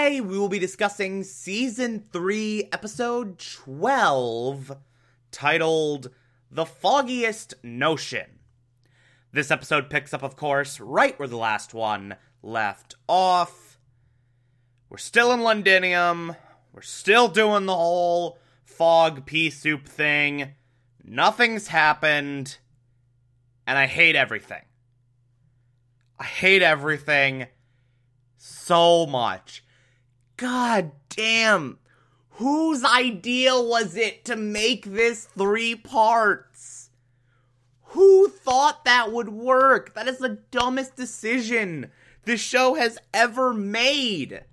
Today, we will be discussing Season 3, Episode 12, titled The Foggiest Notion. This episode picks up, of course, right where the last one left off. We're still in Londinium. We're still doing the whole fog pea soup thing. Nothing's happened. And I hate everything. I hate everything so much. God damn. Whose idea was it to make this three parts? Who thought that would work? That is the dumbest decision this show has ever made.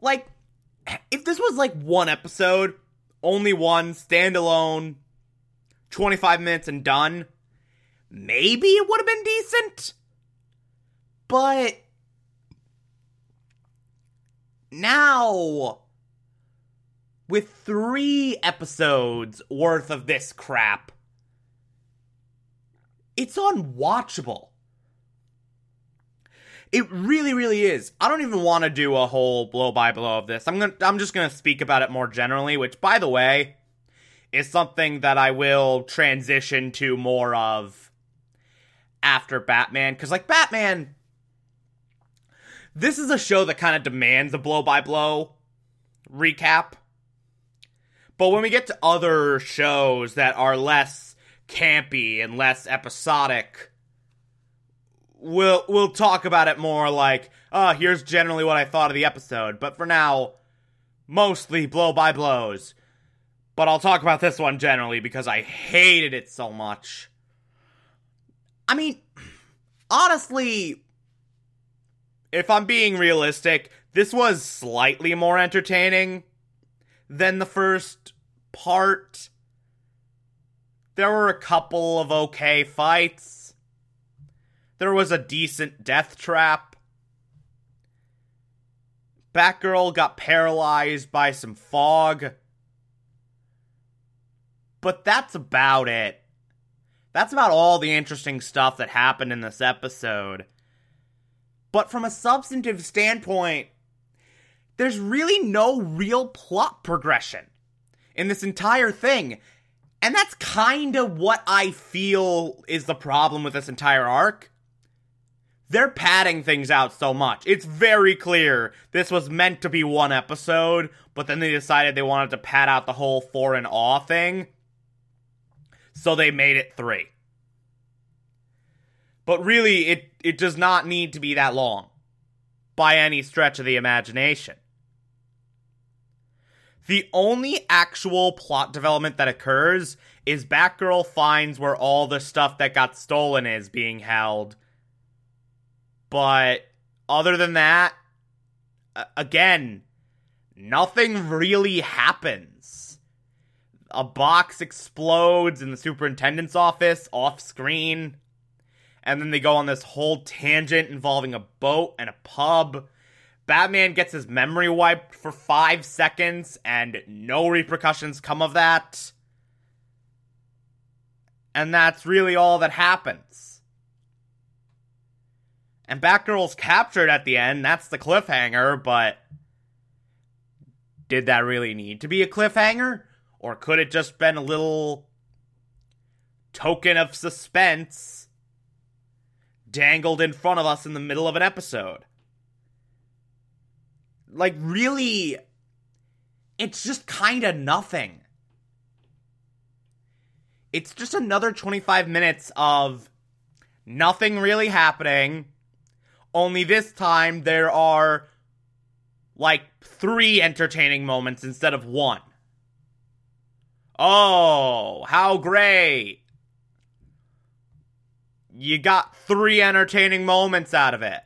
Like, if this was like one episode, only one, standalone, 25 minutes and done, maybe it would have been decent. But now with three episodes worth of this crap it's unwatchable. It really really is. I don't even want to do a whole blow by blow of this. I'm to i'm just going to speak about it more generally which by the way is something that i will transition to more of after batman cuz like batman this is a show that kind of demands a blow by blow recap. But when we get to other shows that are less campy and less episodic, we'll we'll talk about it more like, oh, here's generally what I thought of the episode. But for now, mostly blow by blows. But I'll talk about this one generally because I hated it so much. I mean, honestly, if I'm being realistic, this was slightly more entertaining than the first part. There were a couple of okay fights. There was a decent death trap. Batgirl got paralyzed by some fog. But that's about it. That's about all the interesting stuff that happened in this episode. But from a substantive standpoint, there's really no real plot progression in this entire thing. And that's kind of what I feel is the problem with this entire arc. They're padding things out so much. It's very clear this was meant to be one episode, but then they decided they wanted to pad out the whole four and awe thing. So they made it three. But really, it, it does not need to be that long by any stretch of the imagination. The only actual plot development that occurs is Batgirl finds where all the stuff that got stolen is being held. But other than that, again, nothing really happens. A box explodes in the superintendent's office off screen and then they go on this whole tangent involving a boat and a pub. Batman gets his memory wiped for five seconds, and no repercussions come of that. And that's really all that happens. And Batgirl's captured at the end, that's the cliffhanger, but did that really need to be a cliffhanger? Or could it just been a little token of suspense dangled in front of us in the middle of an episode. Like, really, it's just kind of nothing. it's just another 25 minutes of nothing really happening. Only this time there are like three entertaining moments instead of one. Oh, how great! You got three entertaining moments out of it.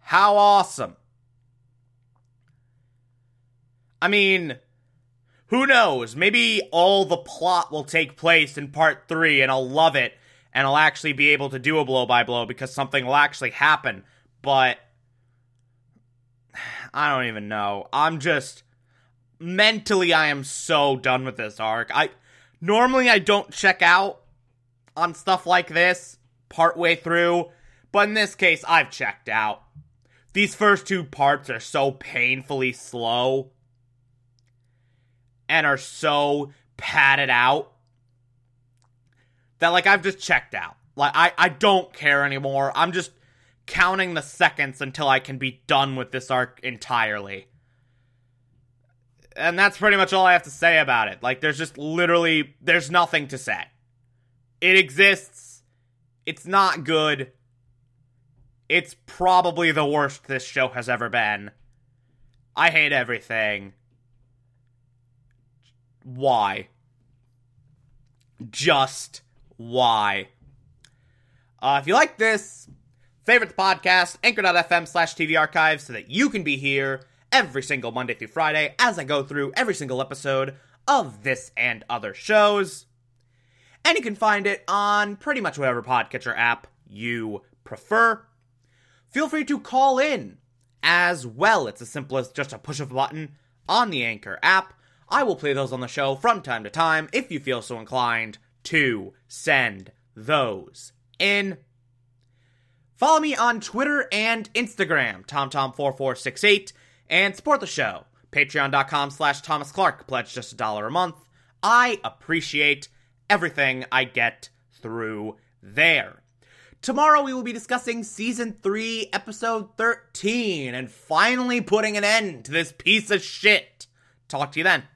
How awesome. I mean, who knows? Maybe all the plot will take place in part three and I'll love it and I'll actually be able to do a blow by blow because something will actually happen. But I don't even know. I'm just mentally I am so done with this arc. I normally I don't check out on stuff like this partway through, but in this case I've checked out. These first two parts are so painfully slow and are so padded out that like I've just checked out. Like I I don't care anymore. I'm just counting the seconds until I can be done with this arc entirely. And that's pretty much all I have to say about it. Like there's just literally there's nothing to say. It exists. It's not good. It's probably the worst this show has ever been. I hate everything. Why? Just why? Uh, if you like this, favorite the podcast, anchor.fm slash TV archives so that you can be here every single Monday through Friday as I go through every single episode of this and other shows. And you can find it on pretty much whatever podcatcher app you prefer. Feel free to call in as well. It's as simple as just a push of a button on the Anchor app. I will play those on the show from time to time if you feel so inclined to send those in. Follow me on Twitter and Instagram, TomTom4468, and support the show. Patreon.com slash Thomas Clark. Pledge just a dollar a month. I appreciate everything I get through there. Tomorrow we will be discussing season 3, episode 13, and finally putting an end to this piece of shit. Talk to you then.